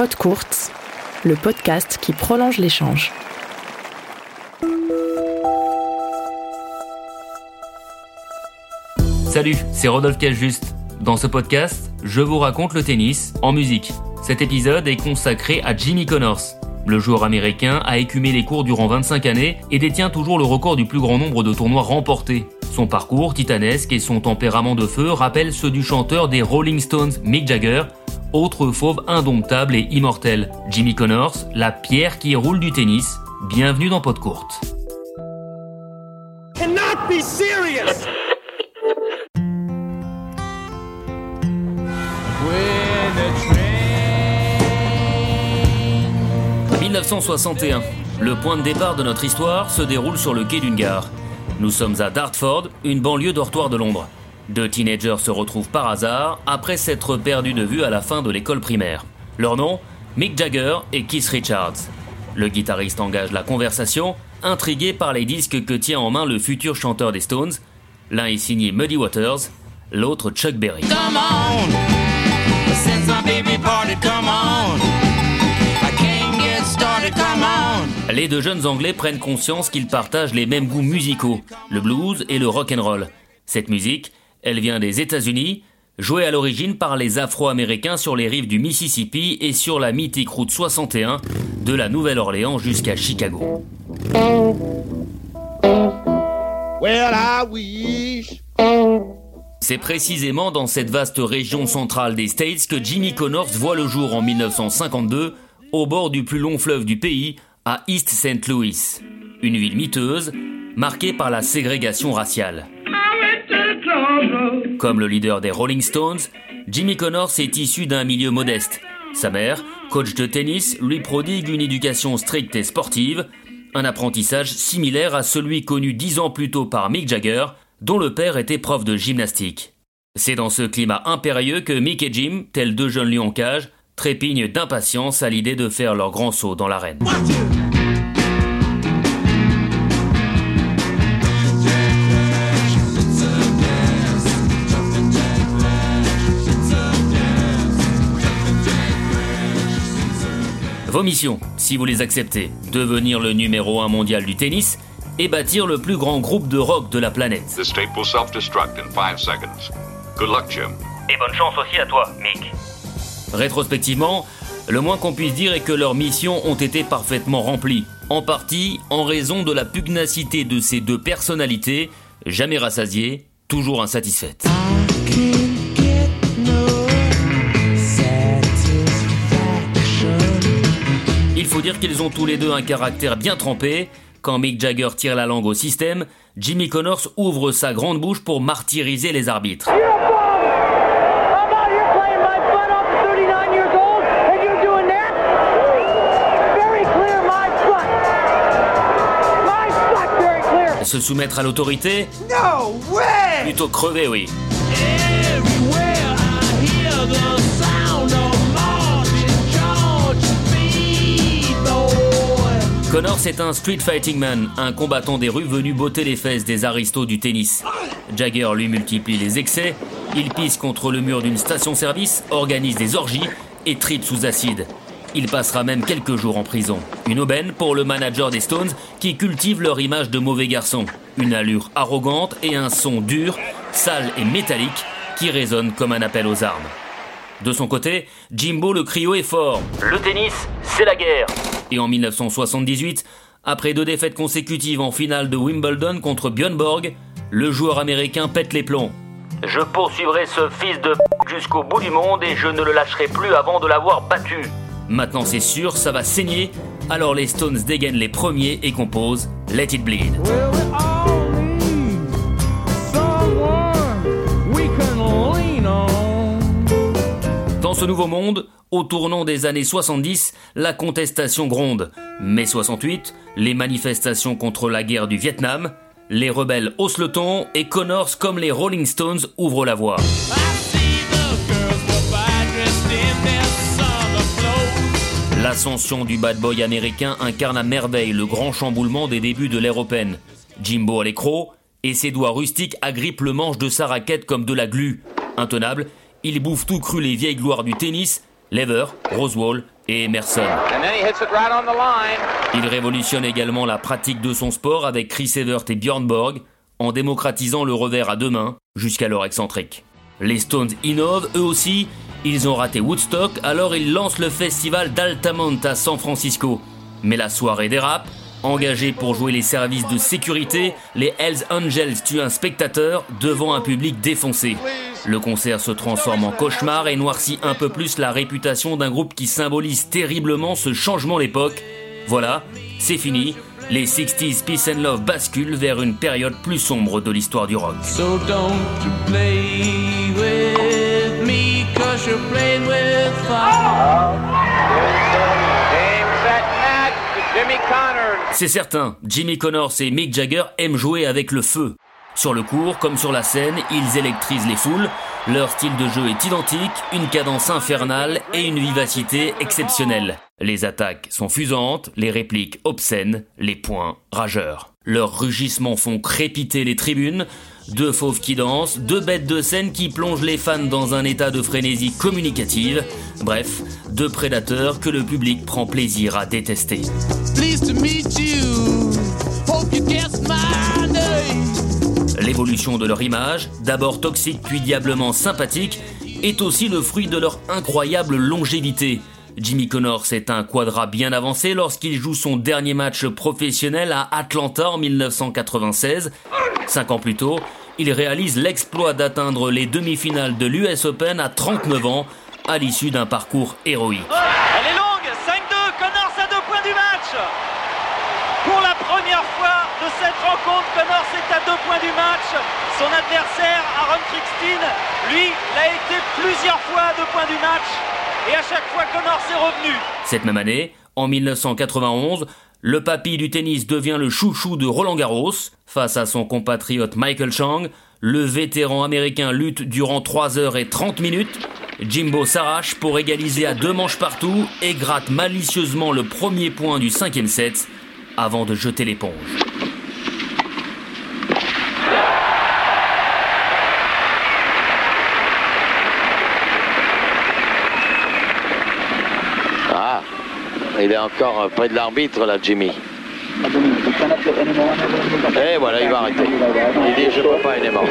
Pod courte, le podcast qui prolonge l'échange. Salut, c'est Rodolphe Cajuste. Dans ce podcast, je vous raconte le tennis en musique. Cet épisode est consacré à Jimmy Connors. Le joueur américain a écumé les cours durant 25 années et détient toujours le record du plus grand nombre de tournois remportés. Son parcours titanesque et son tempérament de feu rappellent ceux du chanteur des Rolling Stones Mick Jagger, autre fauve indomptable et immortel. Jimmy Connors, la pierre qui roule du tennis. Bienvenue dans Pod Courte. Serious. 1961. Le point de départ de notre histoire se déroule sur le quai d'une gare. Nous sommes à Dartford, une banlieue dortoir de Londres. Deux teenagers se retrouvent par hasard après s'être perdus de vue à la fin de l'école primaire. Leur nom Mick Jagger et Keith Richards. Le guitariste engage la conversation, intrigué par les disques que tient en main le futur chanteur des Stones. L'un est signé Muddy Waters, l'autre Chuck Berry. Les deux jeunes Anglais prennent conscience qu'ils partagent les mêmes goûts musicaux, le blues et le rock and roll. Cette musique, elle vient des États-Unis, jouée à l'origine par les Afro-Américains sur les rives du Mississippi et sur la mythique route 61 de la Nouvelle-Orléans jusqu'à Chicago. C'est précisément dans cette vaste région centrale des States que Jimmy Connors voit le jour en 1952 au bord du plus long fleuve du pays, à East St. Louis, une ville miteuse, marquée par la ségrégation raciale. Comme le leader des Rolling Stones, Jimmy Connors est issu d'un milieu modeste. Sa mère, coach de tennis, lui prodigue une éducation stricte et sportive, un apprentissage similaire à celui connu dix ans plus tôt par Mick Jagger, dont le père était prof de gymnastique. C'est dans ce climat impérieux que Mick et Jim, tels deux jeunes lions en cage, trépignent d'impatience à l'idée de faire leur grand saut dans l'arène. Vos missions, si vous les acceptez, devenir le numéro 1 mondial du tennis et bâtir le plus grand groupe de rock de la planète. Et bonne chance aussi à toi, Mick. Rétrospectivement, le moins qu'on puisse dire est que leurs missions ont été parfaitement remplies, en partie en raison de la pugnacité de ces deux personnalités, jamais rassasiées, toujours insatisfaites. Il faut dire qu'ils ont tous les deux un caractère bien trempé. Quand Mick Jagger tire la langue au système, Jimmy Connors ouvre sa grande bouche pour martyriser les arbitres. Se soumettre à l'autorité Plutôt crever, oui. Connors est un street fighting man, un combattant des rues venu botter les fesses des aristos du tennis. Jagger lui multiplie les excès, il pisse contre le mur d'une station-service, organise des orgies et tripe sous acide. Il passera même quelques jours en prison. Une aubaine pour le manager des Stones qui cultive leur image de mauvais garçon. Une allure arrogante et un son dur, sale et métallique qui résonne comme un appel aux armes. De son côté, Jimbo le crio est fort. Le tennis, c'est la guerre. Et en 1978, après deux défaites consécutives en finale de Wimbledon contre Björn Borg, le joueur américain pète les plombs. Je poursuivrai ce fils de jusqu'au bout du monde et je ne le lâcherai plus avant de l'avoir battu. Maintenant c'est sûr, ça va saigner, alors les Stones dégainent les premiers et composent Let It Bleed. Dans ce nouveau monde, au tournant des années 70, la contestation gronde. Mai 68, les manifestations contre la guerre du Vietnam, les rebelles haussent le ton et Connors comme les Rolling Stones ouvrent la voie. L'ascension du bad boy américain incarne à merveille le grand chamboulement des débuts de l'ère européenne. Jimbo à l'écro, et ses doigts rustiques agrippent le manche de sa raquette comme de la glu. Intenable, il bouffe tout cru les vieilles gloires du tennis, Lever, Rosewall et Emerson. Il révolutionne également la pratique de son sport avec Chris Evert et Björn Borg en démocratisant le revers à deux mains jusqu'alors excentrique. Les Stones innovent eux aussi, ils ont raté Woodstock, alors ils lancent le festival d'Altamont à San Francisco. Mais la soirée dérape, Engagés pour jouer les services de sécurité, les Hells Angels tuent un spectateur devant un public défoncé. Le concert se transforme en cauchemar et noircit un peu plus la réputation d'un groupe qui symbolise terriblement ce changement d'époque. Voilà, c'est fini. Les 60s Peace and Love basculent vers une période plus sombre de l'histoire du rock. C'est certain, Jimmy Connors et Mick Jagger aiment jouer avec le feu. Sur le court comme sur la scène, ils électrisent les foules. Leur style de jeu est identique, une cadence infernale et une vivacité exceptionnelle. Les attaques sont fusantes, les répliques obscènes, les points rageurs. Leurs rugissements font crépiter les tribunes, deux fauves qui dansent, deux bêtes de scène qui plongent les fans dans un état de frénésie communicative. Bref, deux prédateurs que le public prend plaisir à détester. L'évolution de leur image, d'abord toxique puis diablement sympathique, est aussi le fruit de leur incroyable longévité. Jimmy Connors est un quadra bien avancé lorsqu'il joue son dernier match professionnel à Atlanta en 1996. Cinq ans plus tôt, il réalise l'exploit d'atteindre les demi-finales de l'US Open à 39 ans, à l'issue d'un parcours héroïque. Elle est longue, 5-2, Connors à deux points du match. Pour la première fois de cette rencontre, Connors est à deux points du match. Son adversaire, Aaron Trixtin, lui, l'a été plusieurs fois à deux points du match. Et à chaque fois, Connors est revenu. Cette même année, en 1991, le papy du tennis devient le chouchou de Roland Garros. Face à son compatriote Michael Chang, le vétéran américain lutte durant 3 heures et 30 minutes. Jimbo s'arrache pour égaliser à deux manches partout et gratte malicieusement le premier point du cinquième set avant de jeter l'éponge. Ah, il est encore près de l'arbitre là, Jimmy. Et voilà, il va arrêter. Il dit je ne peux pas, il est mort.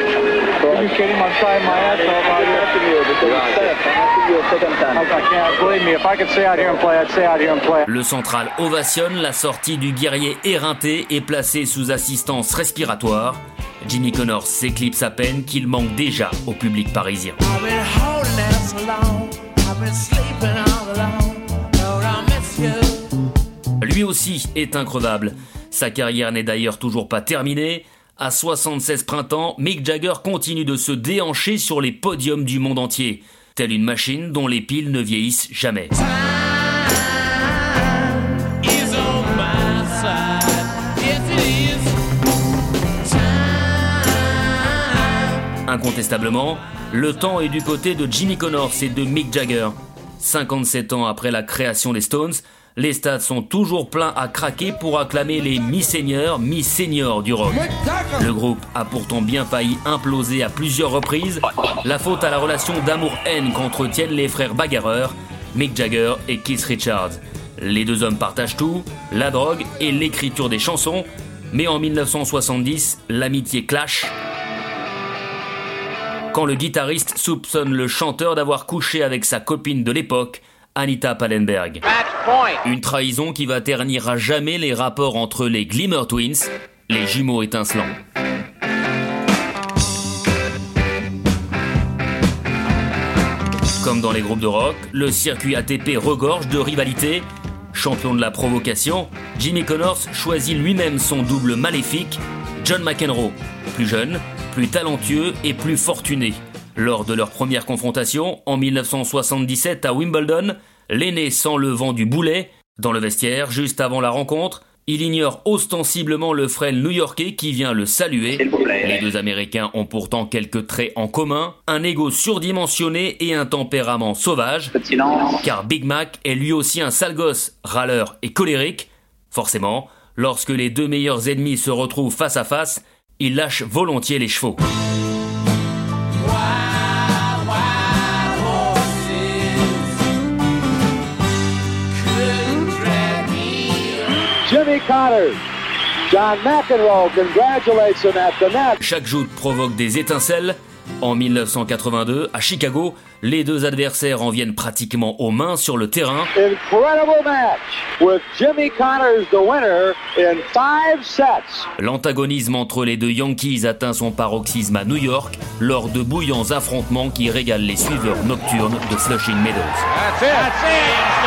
Le central ovationne la sortie du guerrier éreinté et placé sous assistance respiratoire. Jimmy Connors s'éclipse à peine qu'il manque déjà au public parisien. Lui aussi est increvable. Sa carrière n'est d'ailleurs toujours pas terminée. À 76 printemps, Mick Jagger continue de se déhancher sur les podiums du monde entier, telle une machine dont les piles ne vieillissent jamais. Incontestablement, le temps est du côté de Jimmy Connors et de Mick Jagger. 57 ans après la création des Stones, les stades sont toujours pleins à craquer pour acclamer les mi-seigneurs, mi-seniors du rock. Le groupe a pourtant bien failli imploser à plusieurs reprises, la faute à la relation d'amour-haine qu'entretiennent les frères bagarreurs, Mick Jagger et Keith Richards. Les deux hommes partagent tout, la drogue et l'écriture des chansons, mais en 1970, l'amitié clash quand le guitariste soupçonne le chanteur d'avoir couché avec sa copine de l'époque, Anita Pallenberg. Une trahison qui va ternir à jamais les rapports entre les Glimmer Twins, les jumeaux étincelants. Comme dans les groupes de rock, le circuit ATP regorge de rivalités. Champion de la provocation, Jimmy Connors choisit lui-même son double maléfique, John McEnroe. Plus jeune, plus talentueux et plus fortuné. Lors de leur première confrontation, en 1977 à Wimbledon, l'aîné sent le vent du boulet. Dans le vestiaire, juste avant la rencontre, il ignore ostensiblement le frêle new-yorkais qui vient le saluer. Les deux Américains ont pourtant quelques traits en commun, un ego surdimensionné et un tempérament sauvage, car Big Mac est lui aussi un sale gosse, râleur et colérique. Forcément, lorsque les deux meilleurs ennemis se retrouvent face à face, il lâche volontiers les chevaux. Connors. John McEnroe congratulates him at the net. Chaque joute provoque des étincelles. En 1982, à Chicago, les deux adversaires en viennent pratiquement aux mains sur le terrain. Incredible match with Jimmy Connors the winner in five sets. L'antagonisme entre les deux Yankees atteint son paroxysme à New York lors de bouillants affrontements qui régalent les suiveurs nocturnes de Flushing Meadows. That's it. That's it.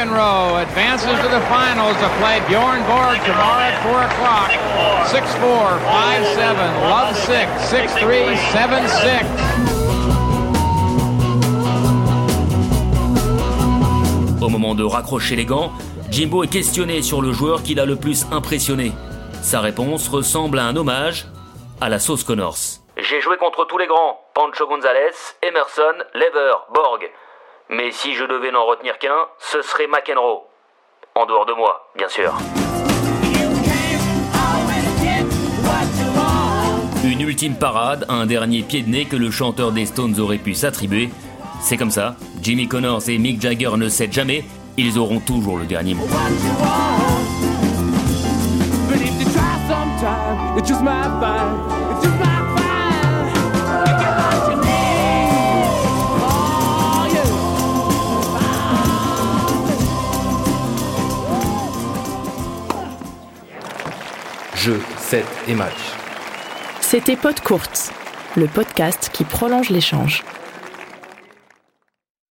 McEnroe advances to the finals to play Bjorn Borg tomorrow at 4 o'clock. 6-4, 5-7, love 6, 6-3, 7-6. Au moment de raccrocher les gants, Jimbo est questionné sur le joueur qui l'a le plus impressionné. Sa réponse ressemble à un hommage à la sauce Connors. J'ai joué contre tous les grands, Pancho Gonzalez, Emerson, Lever, Borg. Mais si je devais n'en retenir qu'un, ce serait McEnroe. En dehors de moi, bien sûr. Une ultime parade, un dernier pied de nez que le chanteur des Stones aurait pu s'attribuer. C'est comme ça, Jimmy Connors et Mick Jagger ne cèdent jamais, ils auront toujours le dernier mot. et. C'était Pod Courte, le podcast qui prolonge l'échange.